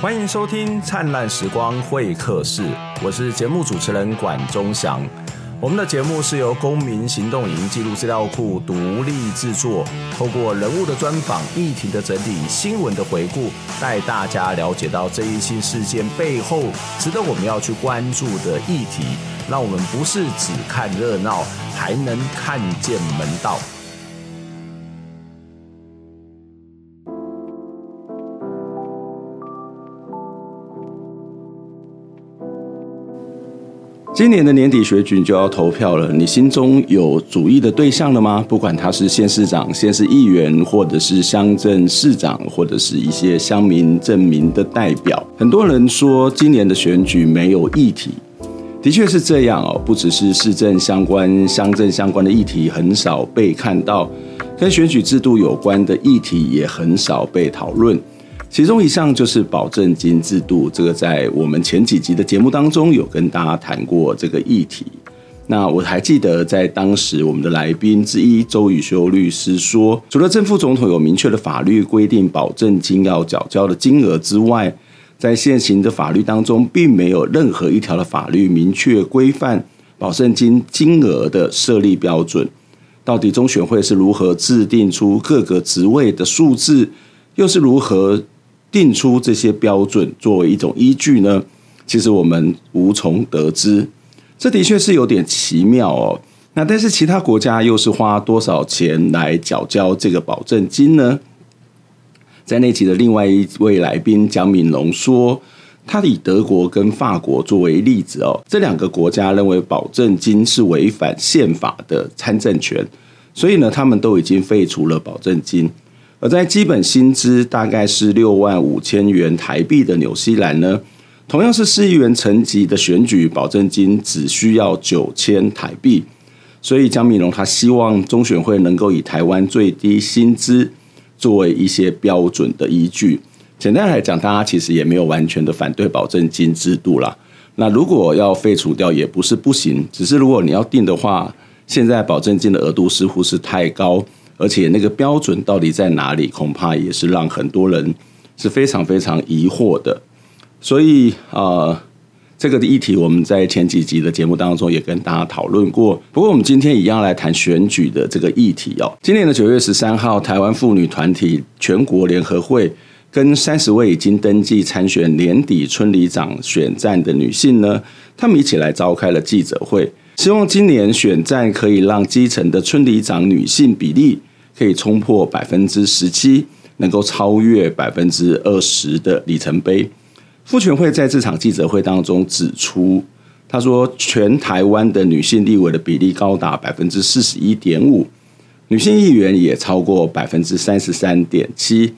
欢迎收听《灿烂时光会客室》，我是节目主持人管中祥。我们的节目是由公民行动营记录资料库独立制作，透过人物的专访、议题的整理、新闻的回顾，带大家了解到这一新事件背后值得我们要去关注的议题，让我们不是只看热闹，还能看见门道。今年的年底选举就要投票了，你心中有主意的对象了吗？不管他是县市长、县市议员，或者是乡镇市长，或者是一些乡民、镇民的代表，很多人说今年的选举没有议题，的确是这样哦。不只是市政相关、乡镇相关的议题很少被看到，跟选举制度有关的议题也很少被讨论。其中一项就是保证金制度，这个在我们前几集的节目当中有跟大家谈过这个议题。那我还记得在当时我们的来宾之一周宇修律师说，除了正副总统有明确的法律规定保证金要缴交的金额之外，在现行的法律当中，并没有任何一条的法律明确规范保证金金额的设立标准。到底中选会是如何制定出各个职位的数字，又是如何定出这些标准作为一种依据呢？其实我们无从得知，这的确是有点奇妙哦。那但是其他国家又是花多少钱来缴交这个保证金呢？在那集的另外一位来宾蒋敏龙说，他以德国跟法国作为例子哦，这两个国家认为保证金是违反宪法的参政权，所以呢，他们都已经废除了保证金。而在基本薪资大概是六万五千元台币的纽西兰呢，同样是市议员层级的选举保证金只需要九千台币，所以江敏龙他希望中选会能够以台湾最低薪资作为一些标准的依据。简单来讲，大家其实也没有完全的反对保证金制度啦。那如果要废除掉，也不是不行，只是如果你要定的话，现在保证金的额度似乎是太高。而且那个标准到底在哪里，恐怕也是让很多人是非常非常疑惑的。所以啊、这个的议题我们在前几集的节目当中也跟大家讨论过。不过我们今天一样来谈选举的这个议题哦。今年的九月十三号，台湾妇女团体全国联合会跟三十位已经登记参选年底村里长选战的女性呢，她们一起来召开了记者会。希望今年选战可以让基层的村里长女性比例可以冲破百分之十七，能够超越百分之二十的里程碑。傅权会在这场记者会当中指出，他说，全台湾的女性立委的比例高达百分之四十一点五，女性议员也超过百分之三十三点七。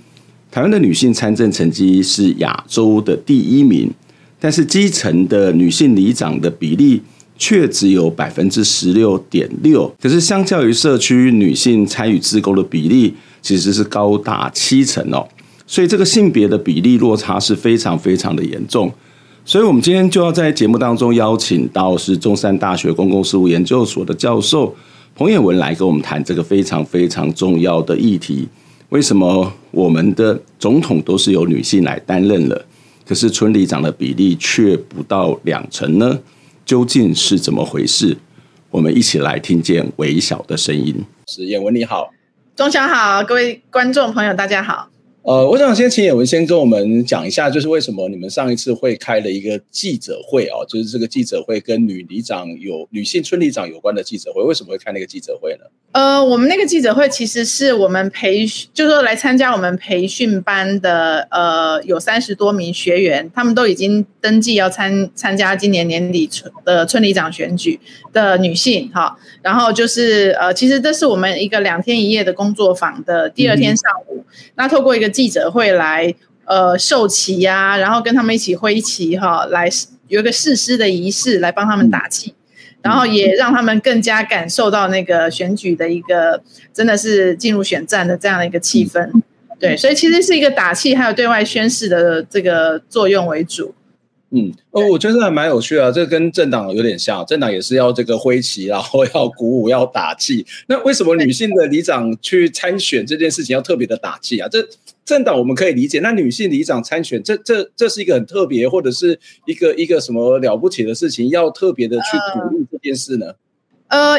台湾的女性参政成绩是亚洲的第一名，但是基层的女性里长的比例。却只有百分之十六点六，可是相较于社区女性参与志工的比例，其实是高达七成哦。所以这个性别的比例落差是非常非常的严重。所以我们今天就要在节目当中邀请到是中山大学公共事务研究所的教授彭渰文来跟我们谈这个非常非常重要的议题：为什么我们的总统都是由女性来担任了，可是村里长的比例却不到两成呢？究竟是怎么回事？我们一起来听见微小的声音。是叶文你好，钟祥好，各位观众朋友大家好。呃，我想先请渰文先跟我们讲一下，就是为什么你们上一次会开了一个记者会哦，就是这个记者会跟女里长有女性村里长有关的记者会，为什么会开那个记者会呢？呃，我们那个记者会其实是我们培训，就是说来参加我们培训班的，呃，有三十多名学员，他们都已经登记要参参加今年年底村的村里长选举的女性，哈，然后就是呃，其实这是我们一个两天一夜的工作坊的第二天上午，那透过一个。记者会来呃授旗呀，然后跟他们一起挥旗哈，来有一个誓师的仪式来帮他们打气，然后也让他们更加感受到那个选举的一个真的是进入选战的这样的一个气氛。对，所以其实是一个打气还有对外宣示的这个作用为主。嗯，哦，我觉得还蛮有趣的，这跟政党有点像，政党也是要这个挥旗，然后要鼓舞，要打气。那为什么女性的里长去参选这件事情要特别的打气啊？这政党我们可以理解，那女性里长参选，这这这是一个很特别，或者是一个一个什么了不起的事情，要特别的去鼓励这件事呢？呃，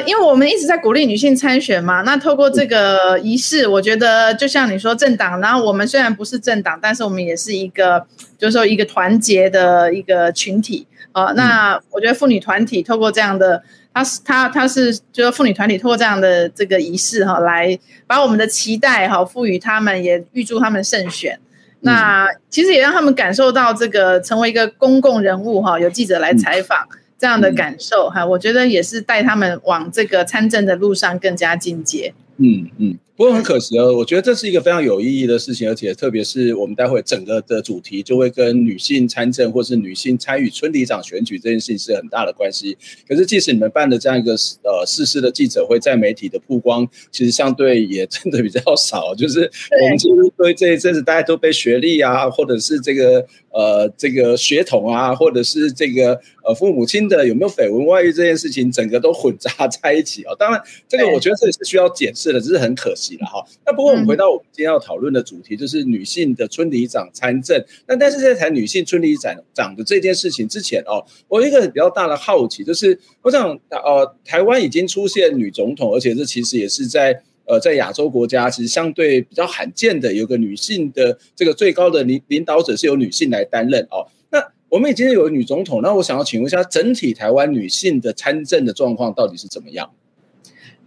因为我们一直在鼓励女性参选嘛，那透过这个仪式，我觉得就像你说政党，然后我们虽然不是政党，但是我们也是一个，就是说一个团结的一个群体啊、呃。那我觉得妇女团体透过这样的，她是她她是就是妇女团体透过这样的这个仪式哈，来把我们的期待哈赋予他们，也预祝他们胜选。那其实也让他们感受到这个成为一个公共人物哈，有记者来采访。这样的感受哈，我觉得也是带他们往这个参政的路上更加进阶。嗯嗯。不过很可惜哦，我觉得这是一个非常有意义的事情，而且特别是我们待会整个的主题就会跟女性参政或是女性参与村里长选举这件事情是很大的关系。可是即使你们办的这样一个呃誓师的记者会，在媒体的曝光，其实相对也真的比较少。就是我们其实对这一阵子大家都被学历啊，或者是这个呃这个血统啊，或者是这个呃父母亲的有没有绯闻外遇这件事情，整个都混杂在一起啊。当然，这个我觉得这也是需要检视的，只是很可惜。哈，那不过我们回到我们今天要讨论的主题，就是女性的村里长参政。那但是在谈女性村里长长的这件事情之前哦，我有一个比较大的好奇，就是我想呃，台湾已经出现女总统，而且这其实也是在呃在亚洲国家其实相对比较罕见的，有个女性的这个最高的领领导者是由女性来担任哦。那我们已经有女总统，那我想要请问一下，整体台湾女性的参政的状况到底是怎么样？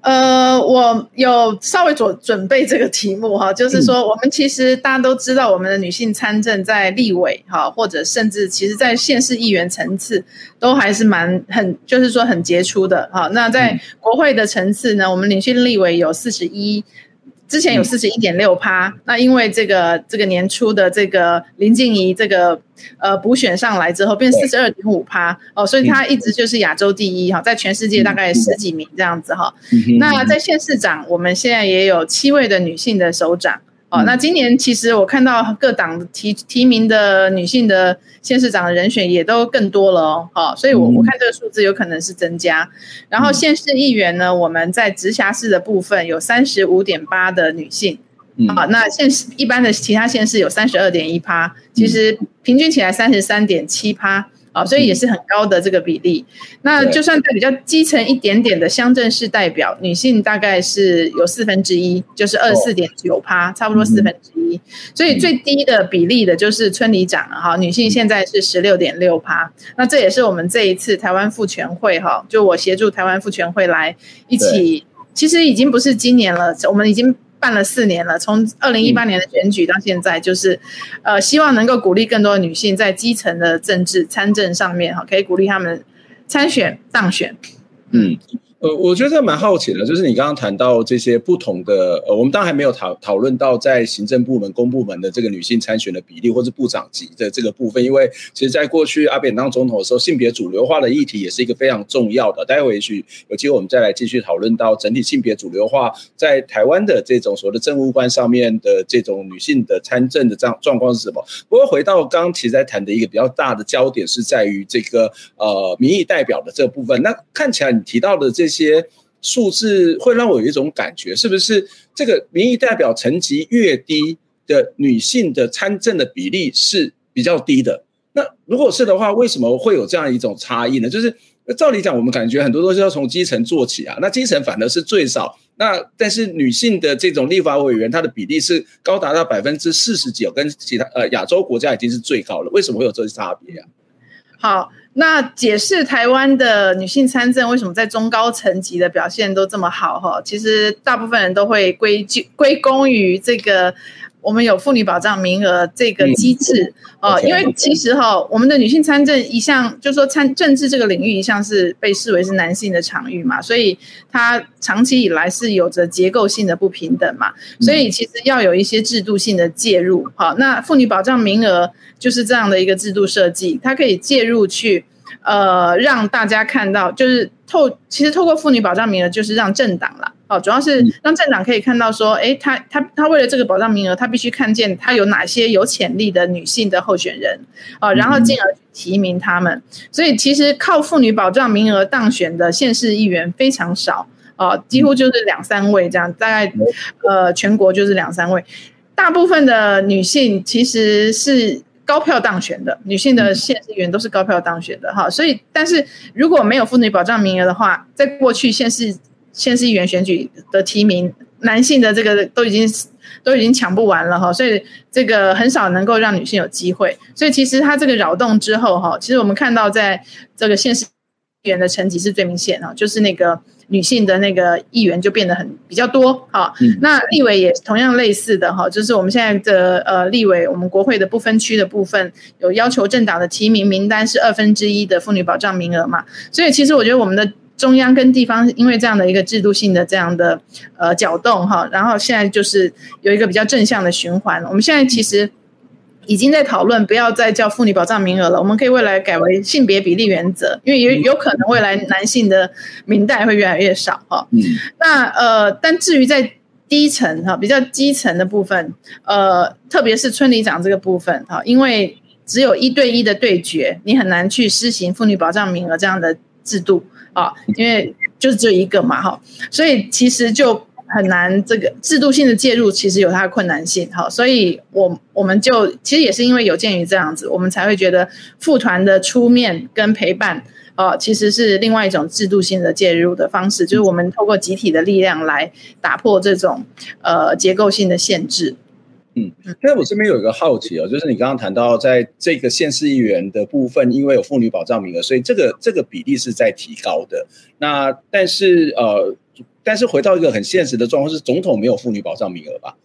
呃，我有稍微准准备这个题目哈，就是说，我们其实大家都知道，我们的女性参政在立委哈，或者甚至其实在县市议员层次，都还是蛮很，就是说很杰出的哈。那在国会的层次呢，我们女性立委有四十一。之前有四十一点六趴，那因为这个这个年初的这个林静怡这个呃补选上来之后，变四十二点五趴哦，所以她一直就是亚洲第一哈，在全世界大概十几名这样子哈。那在县市长，我们现在也有七位的女性的首长。哦，那今年其实我看到各党提提名的女性的县市长的人选也都更多了哦，好，所以我我看这个数字有可能是增加。然后县市议员呢，我们在直辖市的部分有三十五点八的女性，好，那县市一般的其他县市有三十二点一趴，其实平均起来三十三点七趴。啊，所以也是很高的这个比例。那就算在比较基层一点点的乡镇市代表，女性大概是有四分之一，就是二十四点九趴，差不多四分之一。所以最低的比例的就是村里长哈，女性现在是十六点六趴。那这也是我们这一次台湾妇全会哈，就我协助台湾妇全会来一起，其实已经不是今年了，我们已经。办了四年了，从二零一八年的选举到现在，就是，呃，希望能够鼓励更多的女性在基层的政治参政上面哈，可以鼓励她们参选当选。嗯。呃，我觉得蛮好奇的，就是你刚刚谈到这些不同的，呃，我们当然还没有讨讨论到在行政部门、公部门的这个女性参选的比例，或是部长级的这个部分，因为其实在过去阿扁当总统的时候，性别主流化的议题也是一个非常重要的。待会也许有机会我们再来继续讨论到整体性别主流化在台湾的这种所谓的政务官上面的这种女性的参政的这样状况是什么。不过回到刚刚其实在谈的一个比较大的焦点是在于这个呃民意代表的这个部分，那看起来你提到的这。一些数字会让我有一种感觉，是不是这个民意代表层级越低的女性的参政的比例是比较低的？那如果是的话，为什么会有这样一种差异呢？就是照理讲，我们感觉很多东西要从基层做起啊，那基层反而是最少。那但是女性的这种立法委员，她的比例是高达到百分之四十几，跟其他呃亚洲国家已经是最高了。为什么会有这些差别啊？好。那解释台湾的女性参政为什么在中高层级的表现都这么好哈？其实大部分人都会归咎归功于这个我们有妇女保障名额这个机制哦，因为其实哈，我们的女性参政一向就是说参政治这个领域一向是被视为是男性的场域嘛，所以它长期以来是有着结构性的不平等嘛，所以其实要有一些制度性的介入。好，那妇女保障名额。就是这样的一个制度设计，它可以介入去，呃，让大家看到，就是透，其实透过妇女保障名额，就是让政党啦，哦，主要是让政党可以看到说，诶，他他他为了这个保障名额，他必须看见他有哪些有潜力的女性的候选人，啊，然后进而提名他们。所以其实靠妇女保障名额当选的县市议员非常少，啊，几乎就是两三位这样，大概呃全国就是两三位。大部分的女性其实是高票当选的，女性的县市议员都是高票当选的哈。所以，但是如果没有妇女保障名额的话，在过去县市县市议员选举的提名，男性的这个都已经都已经抢不完了哈。所以这个很少能够让女性有机会。所以其实他这个扰动之后哈，其实我们看到在这个县市议员的成绩是最明显哈，就是那个。女性的那个议员就变得很比较多，好，那立委也同样类似的哈，就是我们现在的呃立委，我们国会的不分区的部分有要求政党的提名名单是二分之一的妇女保障名额嘛，所以其实我觉得我们的中央跟地方因为这样的一个制度性的这样的呃搅动哈，然后现在就是有一个比较正向的循环，我们现在其实。已经在讨论不要再叫妇女保障名额了，我们可以未来改为性别比例原则，因为有有可能未来男性的名代会越来越少哈。嗯，那呃，但至于在低层哈，比较基层的部分，呃，特别是村里长这个部分哈，因为只有一对一的对决，你很难去施行妇女保障名额这样的制度啊，因为就只有一个嘛哈，所以其实就。很难，这个制度性的介入其实有它的困难性，哈，所以我我们就其实也是因为有鉴于这样子，我们才会觉得副团的出面跟陪伴，哦，其实是另外一种制度性的介入的方式，就是我们透过集体的力量来打破这种呃结构性的限制。嗯，那我这边有一个好奇哦，就是你刚刚谈到在这个县市议员的部分，因为有妇女保障名额，所以这个这个比例是在提高的。那但是呃。但是回到一个很现实的状况，是总统没有妇女保障名额吧？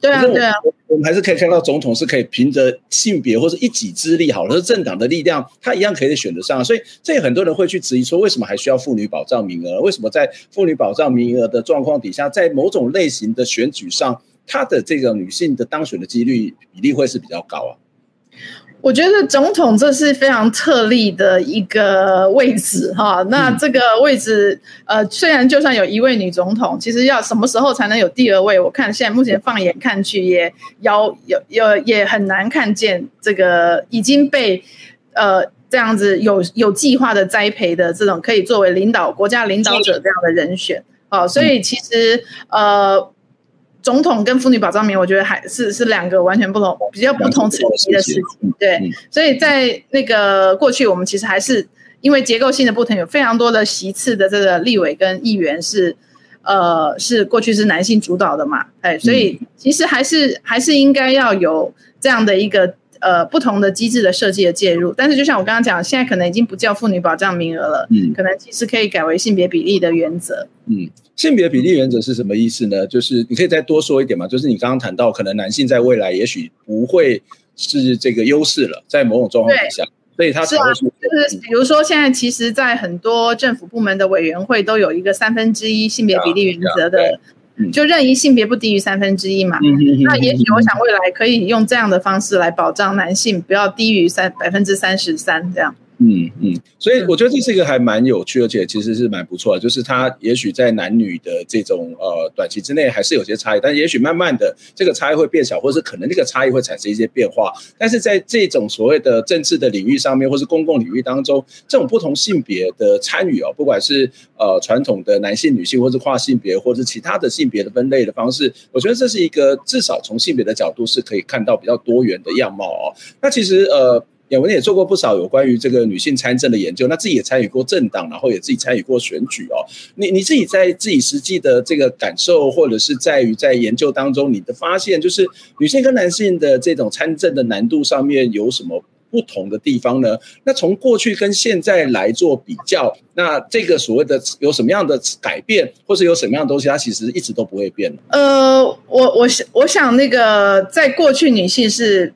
对啊，对啊，我们还是可以看到总统是可以凭着性别或者一己之力，好，了，是政党的力量，他一样可以选得上。所以这很多人会去质疑说，为什么还需要妇女保障名额？为什么在妇女保障名额的状况底下，在某种类型的选举上，他的这个女性的当选的几率比例会是比较高啊？我觉得总统这是非常特例的一个位置哈，那这个位置呃，虽然就算有一位女总统，其实要什么时候才能有第二位？我看现在目前放眼看去，也要有有也很难看见这个已经被呃这样子有有计划的栽培的这种可以作为领导国家领导者这样的人选啊，所以其实呃。总统跟妇女保障名，我觉得还是是两个完全不同、比较不同层级的事情。对，所以在那个过去，我们其实还是因为结构性的不同，有非常多的席次的这个立委跟议员是，呃，是过去是男性主导的嘛，哎，所以其实还是还是应该要有这样的一个。呃，不同的机制的设计的介入，但是就像我刚刚讲，现在可能已经不叫妇女保障名额了，嗯，可能其实可以改为性别比例的原则。嗯，性别比例原则是什么意思呢？就是你可以再多说一点嘛，就是你刚刚谈到，可能男性在未来也许不会是这个优势了，在某种状况底下，所以他是，就是比如说现在其实，在很多政府部门的委员会都有一个三分之一性别比例原则的。就任意性别不低于三分之一嘛，那也许我想未来可以用这样的方式来保障男性不要低于三百分之三十三这样。嗯嗯，所以我觉得这是一个还蛮有趣，而且其实是蛮不错的。就是它也许在男女的这种呃短期之内还是有些差异，但也许慢慢的这个差异会变小，或者是可能这个差异会产生一些变化。但是在这种所谓的政治的领域上面，或是公共领域当中，这种不同性别的参与哦，不管是呃传统的男性、女性，或是跨性别，或是其他的性别的分类的方式，我觉得这是一个至少从性别的角度是可以看到比较多元的样貌哦。那其实呃。我们也做过不少有关于这个女性参政的研究，那自己也参与过政党，然后也自己参与过选举哦。你你自己在自己实际的这个感受，或者是在于在研究当中，你的发现就是女性跟男性的这种参政的难度上面有什么不同的地方呢？那从过去跟现在来做比较，那这个所谓的有什么样的改变，或是有什么样的东西，它其实一直都不会变。呃，我我想我想那个在过去女性是。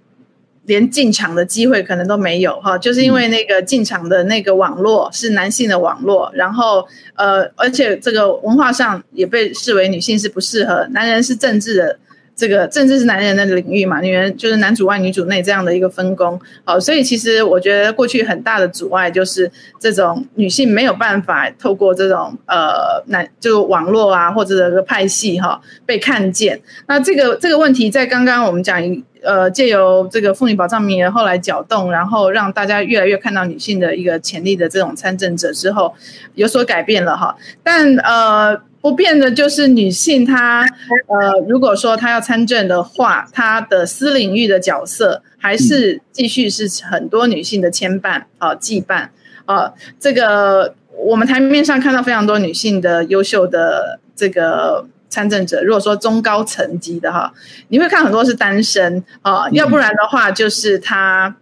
连进场的机会可能都没有哈，就是因为那个进场的那个网络是男性的网络，然后呃，而且这个文化上也被视为女性是不适合，男人是政治的，这个政治是男人的领域嘛，女人就是男主外女主内这样的一个分工，好，所以其实我觉得过去很大的阻碍就是这种女性没有办法透过这种呃男就网络啊或者这个派系哈被看见，那这个这个问题在刚刚我们讲呃借由这个妇女保障名额后来搅动，然后让大家越来越看到女性的一个潜力的这种参政者之后，有所改变了哈。但呃不变的就是女性她呃如果说她要参政的话，她的私领域的角色还是继续是很多女性的牵绊啊羁绊啊。这个我们台面上看到非常多女性的优秀的这个。参政者，如果说中高层级的哈，你会看很多是单身啊，要不然的话就是他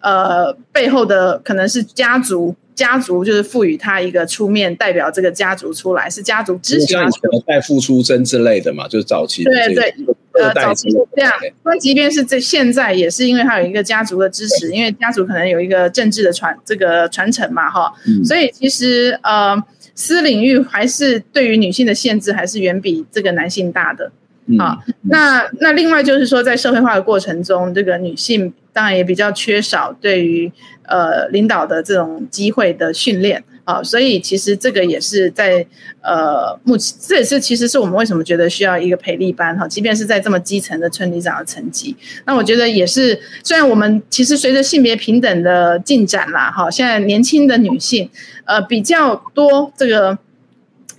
呃背后的可能是家族，家族就是赋予他一个出面代表这个家族出来，是家族支持他，像什么代父出征之类的嘛，就是早期对对呃早期是这样，那即便是这现在也是因为他有一个家族的支持，因为家族可能有一个政治的传这个传承嘛哈，所以其实呃。私领域还是对于女性的限制还是远比这个男性大的，啊，那那另外就是说，在社会化的过程中，这个女性当然也比较缺少对于呃领导的这种机会的训练。啊，所以其实这个也是在呃，目前这也是其实是我们为什么觉得需要一个培力班哈，即便是在这么基层的村里长的层级，那我觉得也是，虽然我们其实随着性别平等的进展啦，哈，现在年轻的女性呃比较多这个。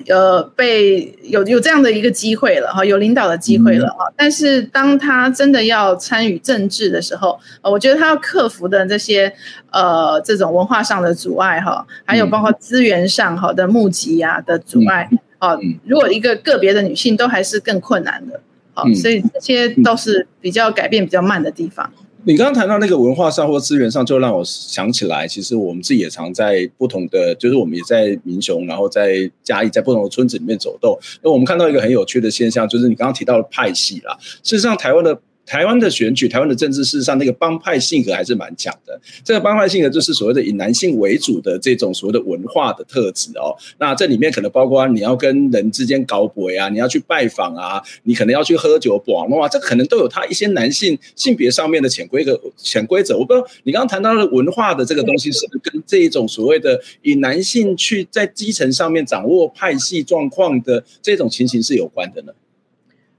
呃，被有有这样的一个机会了哈，有领导的机会了哈。嗯、但是当他真的要参与政治的时候，呃，我觉得他要克服的这些呃这种文化上的阻碍哈，还有包括资源上好的募集啊的阻碍啊。嗯、如果一个个别的女性都还是更困难的，好，所以这些都是比较改变比较慢的地方。你刚刚谈到那个文化上或资源上，就让我想起来，其实我们自己也常在不同的，就是我们也在民雄，然后在嘉义，在不同的村子里面走动。那我们看到一个很有趣的现象，就是你刚刚提到的派系啦。事实上，台湾的。台湾的选举，台湾的政治，事实上那个帮派性格还是蛮强的。这个帮派性格就是所谓的以男性为主的这种所谓的文化的特质哦。那这里面可能包括你要跟人之间搞鬼啊，你要去拜访啊，你可能要去喝酒、玩弄啊，这可能都有他一些男性性别上面的潜规则、潜规则。我不知道你刚刚谈到的文化的这个东西，是不是跟这一种所谓的以男性去在基层上面掌握派系状况的这种情形是有关的呢？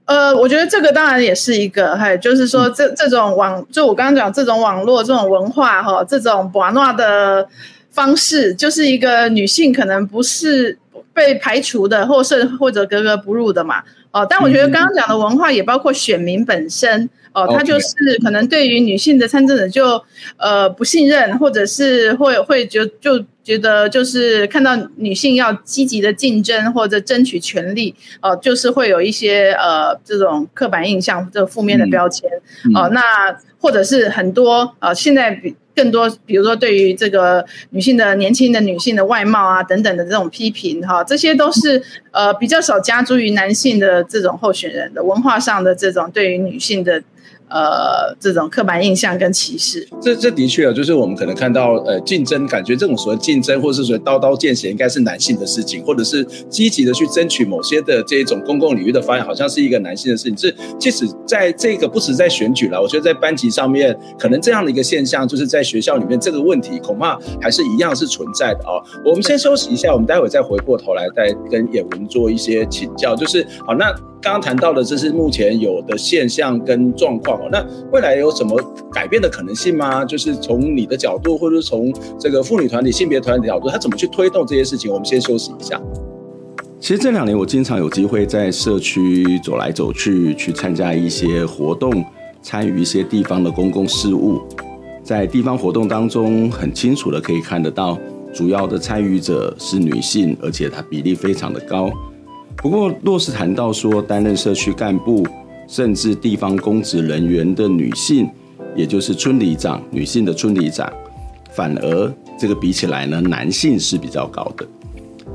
呃，我觉得这个当然也是一个，嘿就是说这这种网，就我刚刚讲这种网络这种文化哈，这种瓦诺的方式，就是一个女性可能不是被排除的，或是或者格格不入的嘛。哦，但我觉得刚刚讲的文化也包括选民本身。哦，他就是可能对于女性的参政者就呃不信任，或者是会会觉就觉得就是看到女性要积极的竞争或者争取权利，哦、呃，就是会有一些呃这种刻板印象这负面的标签，哦、嗯呃，那或者是很多呃现在比更多，比如说对于这个女性的年轻的女性的外貌啊等等的这种批评哈、呃，这些都是呃比较少加诸于男性的这种候选人的文化上的这种对于女性的。呃，这种刻板印象跟歧视，这这的确啊，就是我们可能看到，呃，竞争，感觉这种所谓竞争，或者是说刀刀见血，应该是男性的事情，或者是积极的去争取某些的这种公共领域的发言，好像是一个男性的事情。是，即使在这个不止在选举了，我觉得在班级上面，可能这样的一个现象，就是在学校里面这个问题，恐怕还是一样是存在的啊。我们先休息一下，我们待会再回过头来再跟沅雯做一些请教。就是好，那。刚刚谈到的，这是目前有的现象跟状况那未来有什么改变的可能性吗？就是从你的角度，或者是从这个妇女团体、性别团体的角度，他怎么去推动这些事情？我们先休息一下。其实这两年我经常有机会在社区走来走去，去参加一些活动，参与一些地方的公共事务。在地方活动当中，很清楚的可以看得到，主要的参与者是女性，而且它比例非常的高。不过，若是谈到说担任社区干部，甚至地方公职人员的女性，也就是村里长，女性的村里长，反而这个比起来呢，男性是比较高的。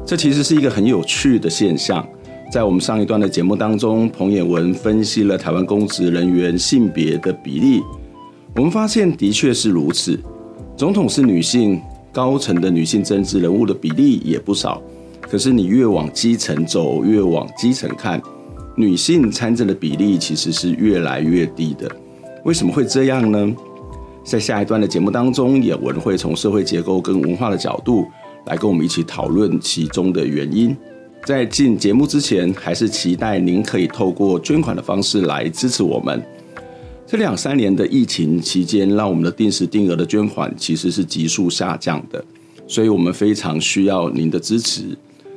这其实是一个很有趣的现象。在我们上一段的节目当中，彭沅雯分析了台湾公职人员性别的比例，我们发现的确是如此。总统是女性，高层的女性政治人物的比例也不少。可是你越往基层走，越往基层看，女性参政的比例其实是越来越低的。为什么会这样呢？在下一段的节目当中，沅雯会从社会结构跟文化的角度来跟我们一起讨论其中的原因。在进节目之前，还是期待您可以透过捐款的方式来支持我们。这两三年的疫情期间，让我们的定时定额的捐款其实是急速下降的，所以我们非常需要您的支持。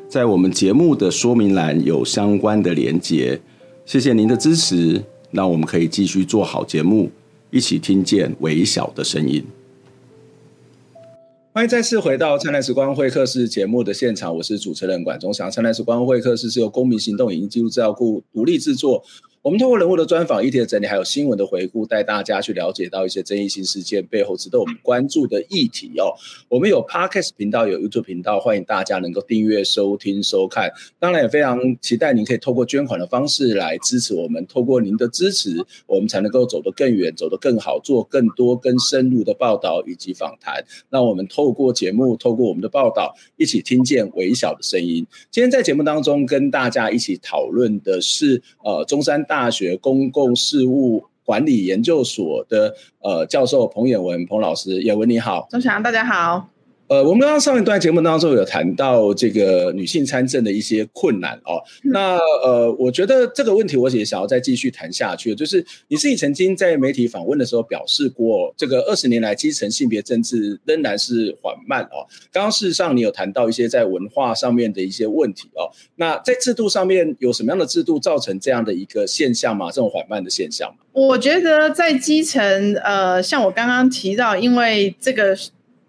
在我们节目的说明栏有相关的连结，谢谢您的支持，那我们可以继续做好节目，一起听见微小的声音。欢迎再次回到《灿烂时光会客室》节目的现场，我是主持人管中祥。《灿烂时光会客室》是由公民行动影音记录资料库独立制作。我们通过人物的专访、议题的整理，还有新闻的回顾，带大家去了解到一些争议性事件背后值得我们关注的议题哦。我们有 Podcast 频道，有 YouTube 频道，欢迎大家能够订阅、收听、收看。当然，也非常期待您可以透过捐款的方式来支持我们。透过您的支持，我们才能够走得更远、走得更好，做更多、更深入的报道以及访谈。让我们透过节目，透过我们的报道，一起听见微小的声音。今天在节目当中跟大家一起讨论的是，呃，中山。大学公共事务管理研究所的呃教授彭衍文彭老师，衍文你好，钟强大家好。呃，我们刚刚上一段节目当中有谈到这个女性参政的一些困难哦。嗯、那呃，我觉得这个问题我也想要再继续谈下去，就是你自己曾经在媒体访问的时候表示过，这个二十年来基层性别政治仍然是缓慢哦。刚刚事实上你有谈到一些在文化上面的一些问题哦。那在制度上面有什么样的制度造成这样的一个现象吗？这种缓慢的现象吗？我觉得在基层，呃，像我刚刚提到，因为这个。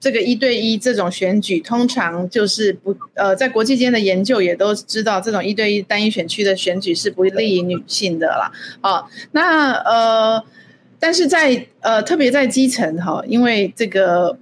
这个一对一这种选举，通常就是不呃，在国际间的研究也都知道，这种一对一单一选区的选举是不利于女性的啦。啊，那呃，但是在呃，特别在基层哈，因为这个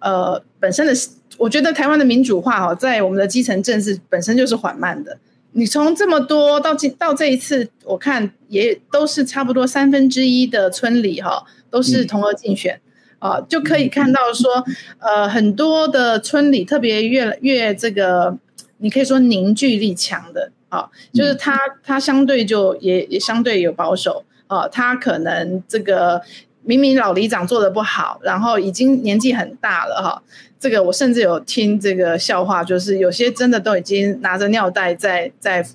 呃本身的，我觉得台湾的民主化哈，在我们的基层政治本身就是缓慢的。你从这么多到今到这一次，我看也都是差不多三分之一的村里哈，都是同额竞选。嗯啊，就可以看到说，呃，很多的村里特别越越这个，你可以说凝聚力强的啊，就是他他相对就也也相对有保守啊，他可能这个明明老里长做的不好，然后已经年纪很大了哈，这个我甚至有听这个笑话，就是有些真的都已经拿着尿袋在在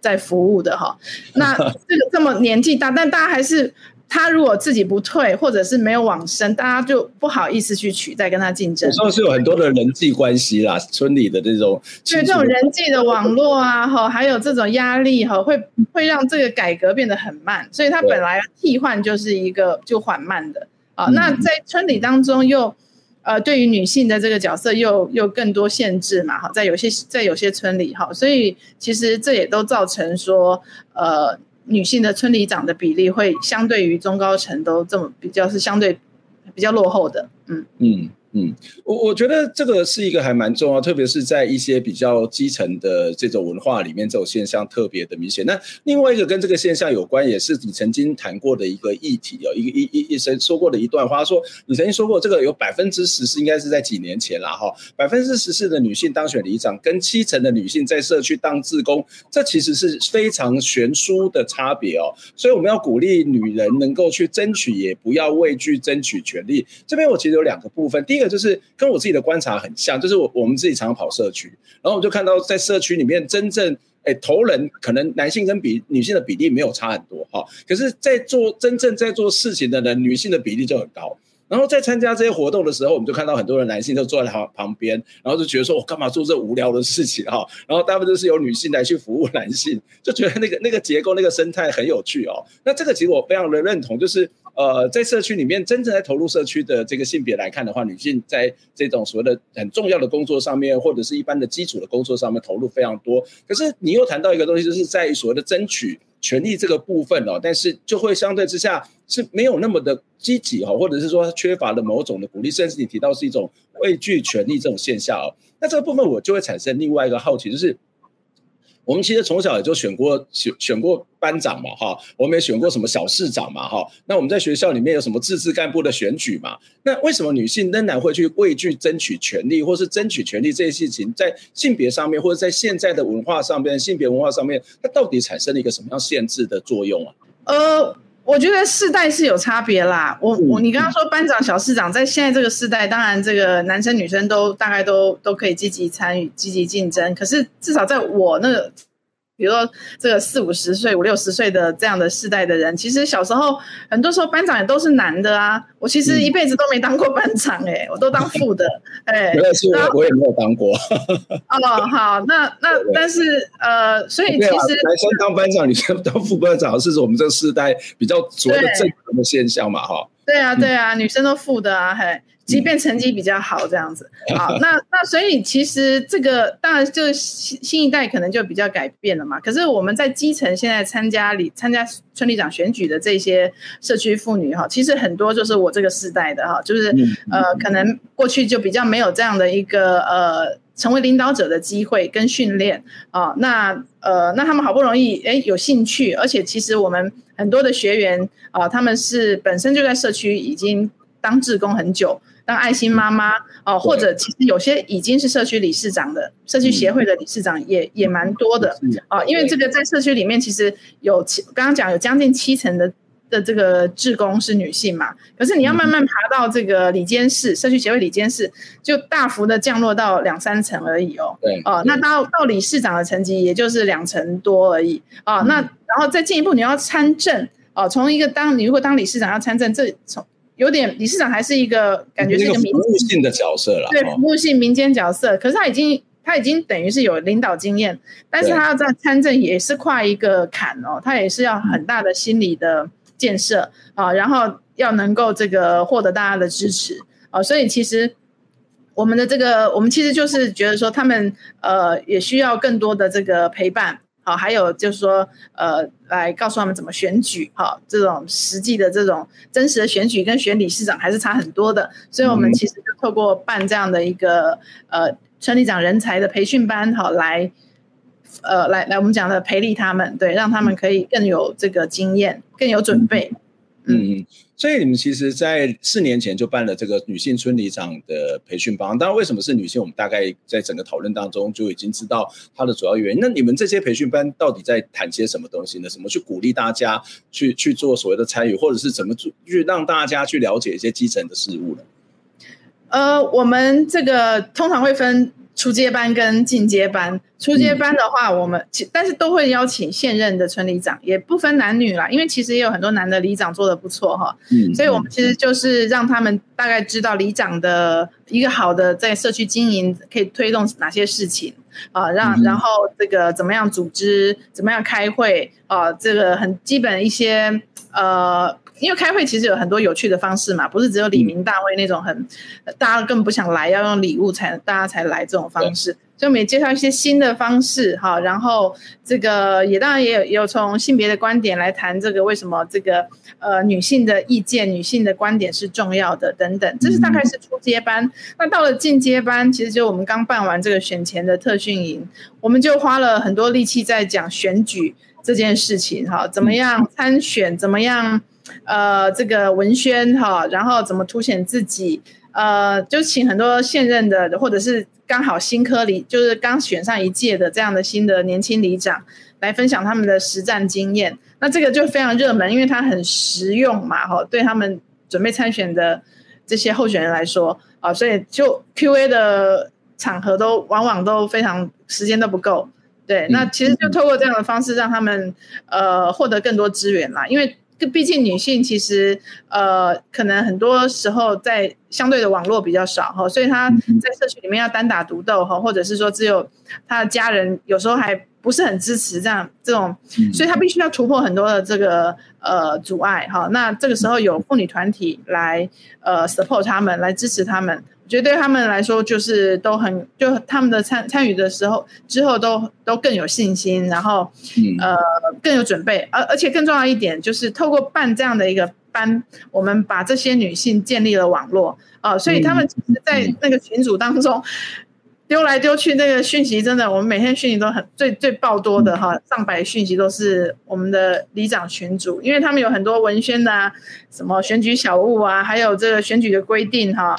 在服务的哈，那这个这么年纪大，但大家还是。他如果自己不退，或者是没有往生，大家就不好意思去取代跟他竞争。算是有很多的人际关系啦，村里的这种，对这种人际的网络啊，哈，还有这种压力哈，会会让这个改革变得很慢。所以他本来替换就是一个就缓慢的啊。对那在村里当中又呃，对于女性的这个角色又又更多限制嘛，哈，在有些在有些村里哈，所以其实这也都造成说呃。女性的村里长的比例会相对于中高层都这么比较是相对比较落后的，嗯嗯。嗯，我我觉得这个是一个还蛮重要，特别是在一些比较基层的这种文化里面，这种现象特别的明显。那另外一个跟这个现象有关，也是你曾经谈过的一个议题哦，一个一一一生说过的一段话，说你曾经说过，这个有百分之十四，应该是在几年前了哈，百分之十四的女性当选里长，跟七成的女性在社区当志工，这其实是非常悬殊的差别哦。所以我们要鼓励女人能够去争取，也不要畏惧争取权利。这边我其实有两个部分，第一个。就是跟我自己的观察很像，就是我我们自己常常跑社区，然后我就看到在社区里面真正诶头人，可能男性跟比女性的比例没有差很多哈，可是，在做真正在做事情的人，女性的比例就很高。然后在参加这些活动的时候，我们就看到很多的男性都坐在旁旁边，然后就觉得说，我干嘛做这无聊的事情哈？然后大部分都是由女性来去服务男性，就觉得那个那个结构、那个生态很有趣哦。那这个其实我非常的认同，就是呃，在社区里面真正在投入社区的这个性别来看的话，女性在这种所谓的很重要的工作上面，或者是一般的基础的工作上面投入非常多。可是你又谈到一个东西，就是在所谓的争取。权利这个部分哦，但是就会相对之下是没有那么的积极哈，或者是说缺乏了某种的鼓励，甚至你提到是一种畏惧权利这种现象哦，那这个部分我就会产生另外一个好奇，就是。我们其实从小也就选过选选过班长嘛，哈，我们也选过什么小市长嘛，哈。那我们在学校里面有什么自治干部的选举嘛？那为什么女性仍然会去畏惧争取权利，或是争取权利这些事情，在性别上面，或者在现在的文化上面，性别文化上面，它到底产生了一个什么样限制的作用啊？呃。我觉得世代是有差别啦。我我你刚刚说班长、小市长，在现在这个世代，当然这个男生女生都大概都都可以积极参与、积极竞争。可是至少在我那个比如说这个四五十岁、五六十岁的这样的世代的人，其实小时候很多时候班长也都是男的啊。我其实一辈子都没当过班长，欸，哎，我都当副的，哎，原来是我，我也没有当过。哦，好，那 那但是呃，所以其实男生当班长，女生当副班长，是我们这个世代比较所谓的正常的现象嘛，哈。对啊，对啊，女生都副的啊，嘿。即便成绩比较好，这样子，好，那那所以其实这个当然就新新一代可能就比较改变了嘛。可是我们在基层现在参加里参加村里长选举的这些社区妇女哈，其实很多就是我这个世代的哈，就是呃可能过去就比较没有这样的一个呃成为领导者的机会跟训练啊。那呃那他们好不容易诶有兴趣，而且其实我们很多的学员啊，他们是本身就在社区已经当志工很久。当爱心妈妈哦，或者其实有些已经是社区理事长的社区协会的理事长也也蛮多的哦，因为这个在社区里面其实有刚刚讲有将近七成的的这个志工是女性嘛，可是你要慢慢爬到这个里监事社区协会里监事，就大幅的降落到两三层而已哦，对。哦，那到到理事长的层级也就是两层多而已。哦，那然后再进一步你要参政哦，从一个当你如果当理事长要参政，这从有点理事长还是一个感觉是一个服务性的角色了，对，服务性民间角色。可是他已经他已经等于是有领导经验，但是他要在参政也是跨一个坎哦，他也是要很大的心理的建设啊，然后要能够这个获得大家的支持啊，所以其实我们的这个我们其实就是觉得说他们呃也需要更多的这个陪伴。好，还有就是说，呃，来告诉他们怎么选举，哈，这种实际的这种真实的选举跟选理事长还是差很多的，所以我们其实就透过办这样的一个呃村里长人才的培训班，好，来，呃，来来我们讲的培力他们，对，让他们可以更有这个经验，更有准备。嗯嗯，所以你们其实，在四年前就办了这个女性村里长的培训班。当然，为什么是女性，我们大概在整个讨论当中就已经知道它的主要原因。那你们这些培训班到底在谈些什么东西呢？怎么去鼓励大家去去做所谓的参与，或者是怎么去让大家去了解一些基层的事物呢？呃，我们这个通常会分。初阶班跟进阶班，初阶班的话，我们其但是都会邀请现任的村里长，也不分男女啦，因为其实也有很多男的里长做的不错哈，嗯，所以我们其实就是让他们大概知道里长的一个好的在社区经营可以推动哪些事情啊，让然后这个怎么样组织，怎么样开会啊，这个很基本一些呃。因为开会其实有很多有趣的方式嘛，不是只有李明大会那种很大家根本不想来，要用礼物才大家才来这种方式，所以我们也介绍一些新的方式哈。然后这个也当然也有也有从性别的观点来谈这个为什么这个呃女性的意见、女性的观点是重要的等等。这是大概是初阶班。那到了进阶班，其实就我们刚办完这个选前的特训营，我们就花了很多力气在讲选举这件事情哈，怎么样参选，怎么样。呃，这个文宣哈，然后怎么凸显自己？呃，就请很多现任的，或者是刚好新科里，就是刚选上一届的这样的新的年轻里长来分享他们的实战经验。那这个就非常热门，因为它很实用嘛，哈，对他们准备参选的这些候选人来说啊，所以就 Q&A 的场合都往往都非常时间都不够。对，那其实就透过这样的方式让他们呃获得更多资源啦，因为。毕竟女性其实呃，可能很多时候在相对的网络比较少哈，所以她在社区里面要单打独斗哈，或者是说只有她的家人有时候还不是很支持这样这种，所以她必须要突破很多的这个呃阻碍哈。那这个时候有妇女团体来呃 support 他们，来支持他们。觉得对他们来说，就是都很就他们的参参与的时候之后都都更有信心，然后呃更有准备，而而且更重要一点就是透过办这样的一个班，我们把这些女性建立了网络。啊、呃，所以他们其实在那个群组当中丢来丢去，那个讯息真的，我们每天讯息都很最最爆多的哈，上百讯息都是我们的里长群组，因为他们有很多文宣啊，什么选举小物啊，还有这个选举的规定哈。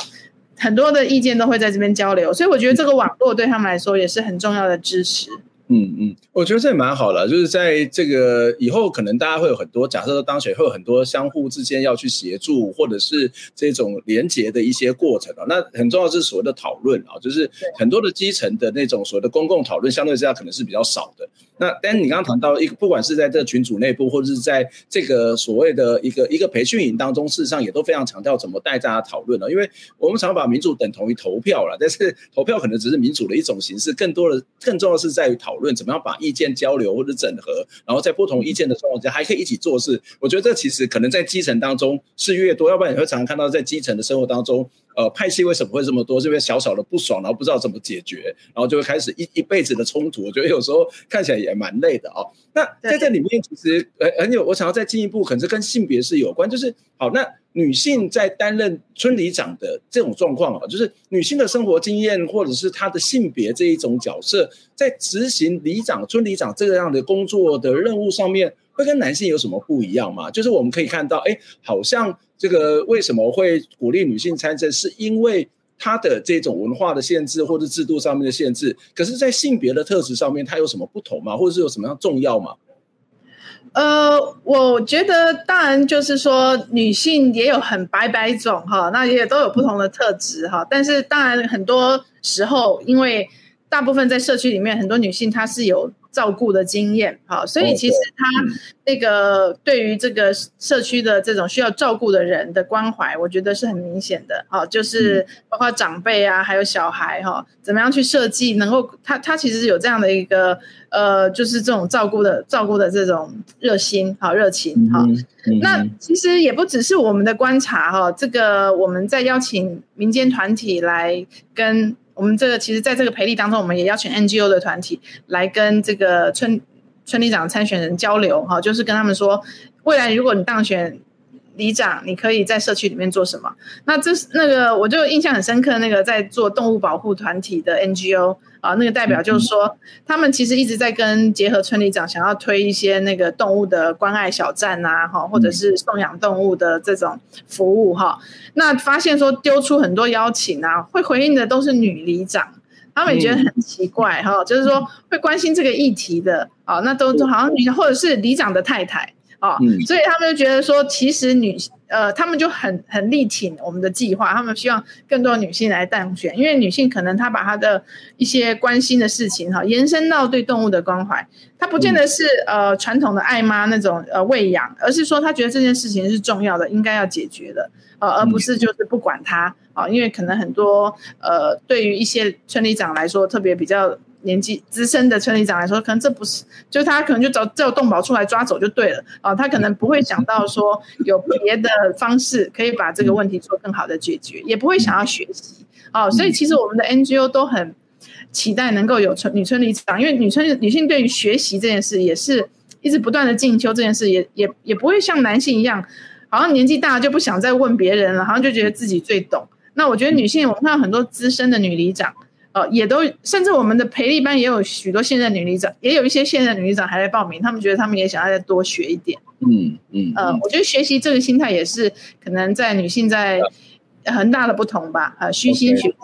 很多的意见都会在这边交流，所以我觉得这个网络对他们来说也是很重要的支持。嗯嗯，我觉得这也蛮好的，就是在这个以后，可能大家会有很多假设说当选会有很多相互之间要去协助，或者是这种连结的一些过程啊。那很重要是所谓的讨论啊，就是很多的基层的那种所谓的公共讨论，相对之下可能是比较少的。那但你刚刚谈到一个，不管是在这群组内部，或者是在这个所谓的一个一个培训营当中，事实上也都非常强调怎么带大家讨论了。因为我们常把民主等同于投票了，但是投票可能只是民主的一种形式，更多的更重要是在于讨论怎么样把意见交流或者整合，然后在不同意见的状况下还可以一起做事。我觉得这其实可能在基层当中是越多，要不然你会常常看到在基层的生活当中。呃，派系为什么会这么多？这边小小的不爽，然后不知道怎么解决，然后就会开始一一辈子的冲突。我觉得有时候看起来也蛮累的哦。那在这里面，其实呃很有，我想要再进一步，可能是跟性别是有关。就是好，那女性在担任村里长的这种状况啊，就是女性的生活经验，或者是她的性别这一种角色，在执行里长、村里长这样的工作的任务上面，会跟男性有什么不一样吗？就是我们可以看到，哎，好像。这个为什么会鼓励女性参政？是因为她的这种文化的限制或者制度上面的限制。可是，在性别的特质上面，它有什么不同吗？或者是有什么样重要吗？呃，我觉得当然就是说，女性也有很白白种哈，那也都有不同的特质哈。但是，当然很多时候，因为大部分在社区里面，很多女性她是有。照顾的经验，好，所以其实他那个对于这个社区的这种需要照顾的人的关怀，我觉得是很明显的，好，就是包括长辈啊，还有小孩哈，怎么样去设计，能够他他其实有这样的一个呃，就是这种照顾的照顾的这种热心好热情哈，那其实也不只是我们的观察哈，这个我们在邀请民间团体来跟。我们这个其实，在这个培力当中，我们也邀请 NGO 的团体来跟这个村村里长参选人交流，哈，就是跟他们说，未来如果你当选里长，你可以在社区里面做什么？那这是那个，我就印象很深刻，那个在做动物保护团体的 NGO。啊，那个代表就是说，他们其实一直在跟结合村里长，想要推一些那个动物的关爱小站啊，哈，或者是送养动物的这种服务哈。那发现说丢出很多邀请啊，会回应的都是女里长，他们也觉得很奇怪哈，就是说会关心这个议题的啊，那都都好像女或者是里长的太太啊，所以他们就觉得说，其实女。呃，他们就很很力挺我们的计划，他们希望更多女性来当选，因为女性可能她把她的一些关心的事情哈，延伸到对动物的关怀，她不见得是呃传统的爱妈那种呃喂养，而是说她觉得这件事情是重要的，应该要解决的，呃，而不是就是不管她啊，因为可能很多呃对于一些村里长来说，特别比较。年纪资深的村里长来说，可能这不是，就他可能就找叫动保出来抓走就对了啊，他可能不会想到说有别的方式可以把这个问题做更好的解决，也不会想要学习啊，所以其实我们的 NGO 都很期待能够有村女村里长，因为女村女性对于学习这件事也是一直不断的进修这件事也，也也也不会像男性一样，好像年纪大就不想再问别人了，好像就觉得自己最懂。那我觉得女性，我看到很多资深的女里长。呃，也都甚至我们的培力班也有许多现任女里长，也有一些现任女里长还在报名，他们觉得他们也想要再多学一点。嗯嗯，呃，我觉得学习这个心态也是可能在女性在很大的不同吧。呃，虚心学习。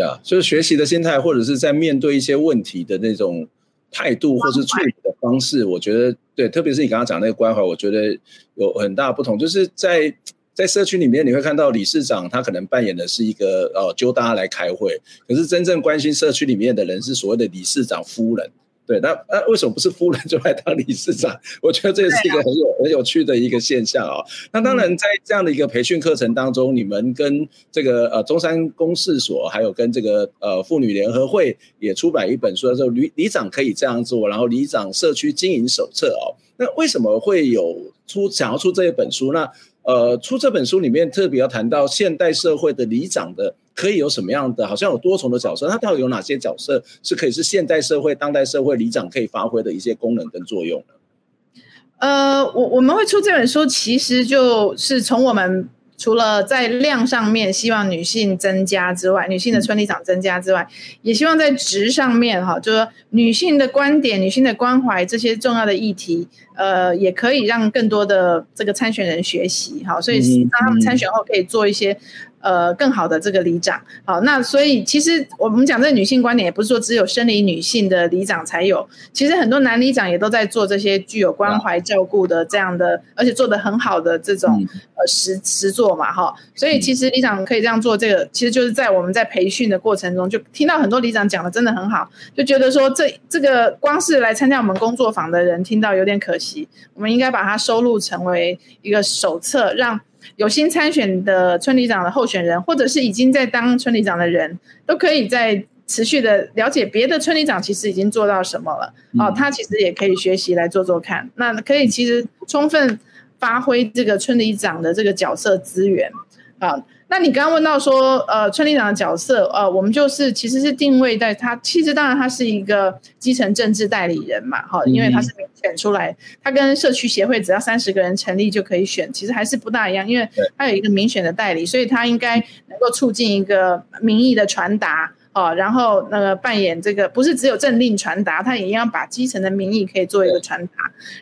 呀，就是学习的心态，或者是在面对一些问题的那种态度，或是处理的方式，我觉得对，特别是你刚刚讲那个关怀，我觉得有很大不同，就是在。在社区里面，你会看到理事长，他可能扮演的是一个呃，揪大家来开会。可是真正关心社区里面的人是所谓的理事长夫人。对，那那为什么不是夫人就来当理事长？我觉得这也是一个很有很有趣的一个现象啊、哦。那当然，在这样的一个培训课程当中，你们跟这个呃中山公事所，还有跟这个呃妇女联合会也出版一本书，叫做《里里长可以这样做》，然后里长社区经营手册哦。那为什么会有出想要出这一本书？那呃，出这本书里面特别要谈到现代社会的里长的可以有什么样的，好像有多重的角色，它到底有哪些角色是可以是现代社会、当代社会里长可以发挥的一些功能跟作用呢？呃，我我们会出这本书，其实就是从我们。除了在量上面希望女性增加之外，女性的村里长增加之外，也希望在值上面哈，就是说女性的观点、女性的关怀这些重要的议题，呃，也可以让更多的这个参选人学习哈，所以让他们参选后可以做一些呃更好的这个里长。好，那所以其实我们讲这个女性观点，也不是说只有生理女性的里长才有，其实很多男里长也都在做这些具有关怀照顾的这样的，而且做得很好的这种呃实实作嘛哈。所以其实里长可以这样做，这个其实就是在我们在培训的过程中，就听到很多里长讲的真的很好，就觉得说这这个光是来参加我们工作坊的人听到有点可惜，我们应该把它收录成为一个手册，让。有心参选的村里长的候选人，或者是已经在当村里长的人，都可以在持续的了解别的村里长其实已经做到什么了。哦，他其实也可以学习来做做看。那可以其实充分发挥这个村里长的这个角色资源啊。那你刚刚问到说，呃，村里长的角色，呃，我们就是其实是定位在他，其实当然他是一个基层政治代理人嘛，哈，因为他是民选出来，他跟社区协会只要三十个人成立就可以选，其实还是不大一样，因为他有一个民选的代理，所以他应该能够促进一个民意的传达，哦，然后那个扮演这个不是只有政令传达，他也要把基层的民意可以做一个传达，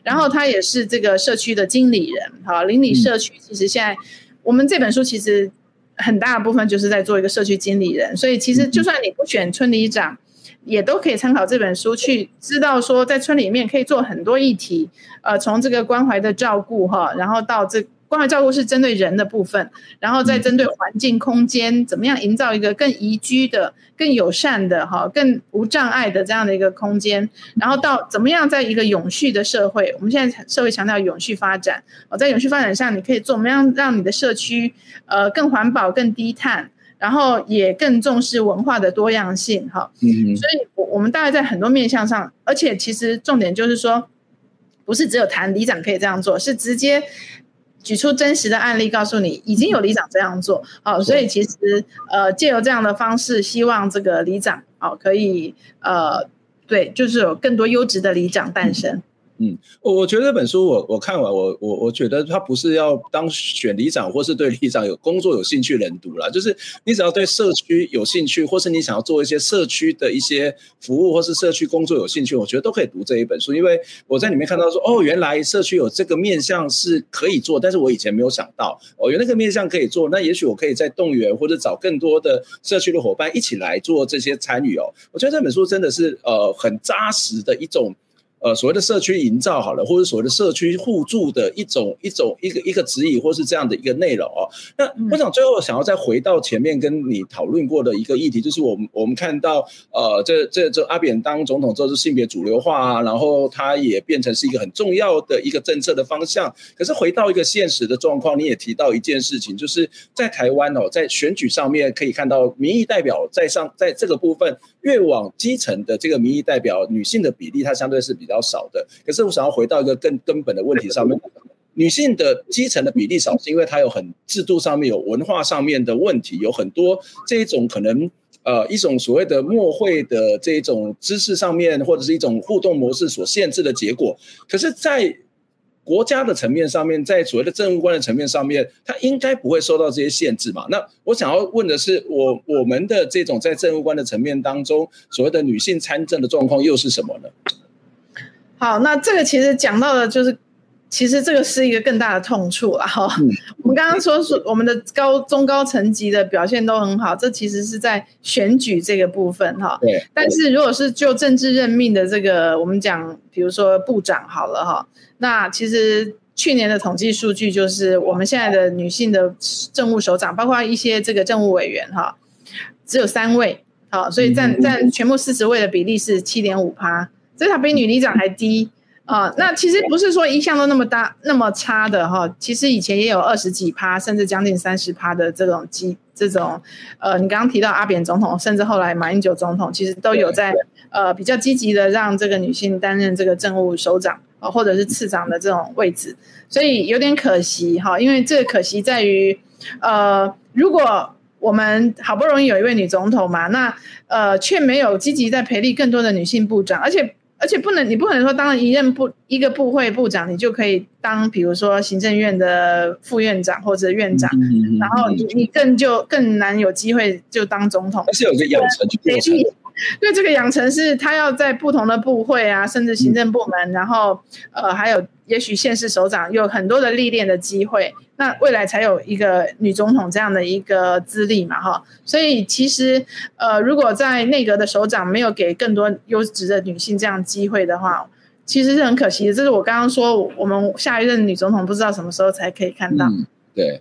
然后他也是这个社区的经理人，哈，邻里社区其实现在我们这本书其实。很大部分就是在做一个社区经理人，所以其实就算你不选村里长，也都可以参考这本书去知道说，在村里面可以做很多议题，呃，从这个关怀的照顾哈，然后到这。关怀照顾是针对人的部分，然后再针对环境空间，怎么样营造一个更宜居的、更友善的、哈、更无障碍的这样的一个空间，然后到怎么样在一个永续的社会，我们现在社会强调永续发展，哦，在永续发展上，你可以做怎么样让你的社区呃更环保、更低碳，然后也更重视文化的多样性，哈，嗯，所以我我们大概在很多面向上，而且其实重点就是说，不是只有谈里长可以这样做，是直接。举出真实的案例，告诉你已经有里长这样做，好、哦，所以其实呃，借由这样的方式，希望这个里长哦，可以呃，对，就是有更多优质的里长诞生。嗯，我我觉得这本书我我看完我我我觉得他不是要当选里长或是对里长有工作有兴趣的人读啦，就是你只要对社区有兴趣，或是你想要做一些社区的一些服务或是社区工作有兴趣，我觉得都可以读这一本书，因为我在里面看到说哦，原来社区有这个面向是可以做，但是我以前没有想到哦，有那个面向可以做，那也许我可以再动员或者找更多的社区的伙伴一起来做这些参与哦，我觉得这本书真的是呃很扎实的一种。呃，所谓的社区营造好了，或者所谓的社区互助的一种一种一个一个指引，或是这样的一个内容哦。那我想最后想要再回到前面跟你讨论过的一个议题，就是我们我们看到呃，这这这阿扁当总统之后是性别主流化啊，然后他也变成是一个很重要的一个政策的方向。可是回到一个现实的状况，你也提到一件事情，就是在台湾哦，在选举上面可以看到民意代表在上，在这个部分越往基层的这个民意代表女性的比例，它相对是比较。比较少的，可是我想要回到一个更根本的问题上面，女性的基层的比例少，是因为它有很制度上面有文化上面的问题，有很多这一种可能呃一种所谓的默会的这一种知识上面，或者是一种互动模式所限制的结果。可是，在国家的层面上面，在所谓的政务官的层面上面，它应该不会受到这些限制嘛？那我想要问的是，我我们的这种在政务官的层面当中，所谓的女性参政的状况又是什么呢？好，那这个其实讲到的就是，其实这个是一个更大的痛处了哈。嗯、我们刚刚说是我们的高中高层级的表现都很好，这其实是在选举这个部分哈。对。但是如果是就政治任命的这个，我们讲，比如说部长好了哈，那其实去年的统计数据就是，我们现在的女性的政务首长，包括一些这个政务委员哈，只有三位，好，所以占占全部四十位的比例是七点五趴。所以它比女里长还低啊、呃！那其实不是说一向都那么大那么差的哈，其实以前也有二十几趴，甚至将近三十趴的这种机这种呃，你刚刚提到阿扁总统，甚至后来马英九总统，其实都有在呃比较积极的让这个女性担任这个政务首长啊、呃，或者是次长的这种位置，所以有点可惜哈，因为这个可惜在于呃，如果我们好不容易有一位女总统嘛，那呃却没有积极在培力更多的女性部长，而且。而且不能，你不可能说当了一任部一个部会部长，你就可以当，比如说行政院的副院长或者院长，嗯、然后你你更就更难有机会就当总统。但是有个养成过程，对，对这个养成是他要在不同的部会啊，甚至行政部门，嗯、然后呃还有也许现市首长有很多的历练的机会，那未来才有一个女总统这样的一个资历嘛，哈。所以其实，呃，如果在内阁的首长没有给更多优质的女性这样机会的话，其实是很可惜的。这是我刚刚说，我们下一任女总统不知道什么时候才可以看到。嗯，对。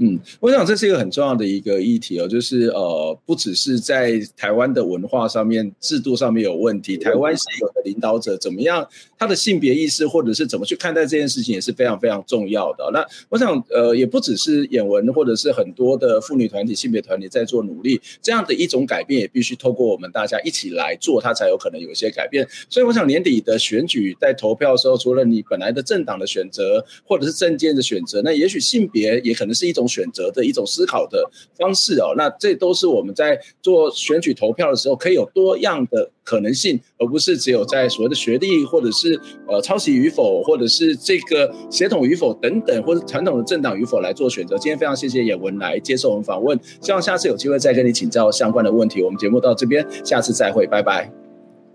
嗯，我想这是一个很重要的一个议题哦，就是呃，不只是在台湾的文化上面、制度上面有问题，台湾是有的领导者怎么样，他的性别意识或者是怎么去看待这件事情也是非常非常重要的。那我想呃，也不只是演文或者是很多的妇女团体、性别团体在做努力，这样的一种改变也必须透过我们大家一起来做，它才有可能有一些改变。所以我想年底的选举在投票的时候，除了你本来的政党的选择或者是政见的选择，那也许性别也可能是一种。选择的一种思考的方式哦，那这都是我们在做选举投票的时候可以有多样的可能性，而不是只有在所谓的学历或者是呃抄袭与否，或者是这个协同与否等等，或者传统的政党与否来做选择。今天非常谢谢野文来接受我们访问，希望下次有机会再跟你请教相关的问题。我们节目到这边，下次再会，拜拜，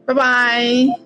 拜拜。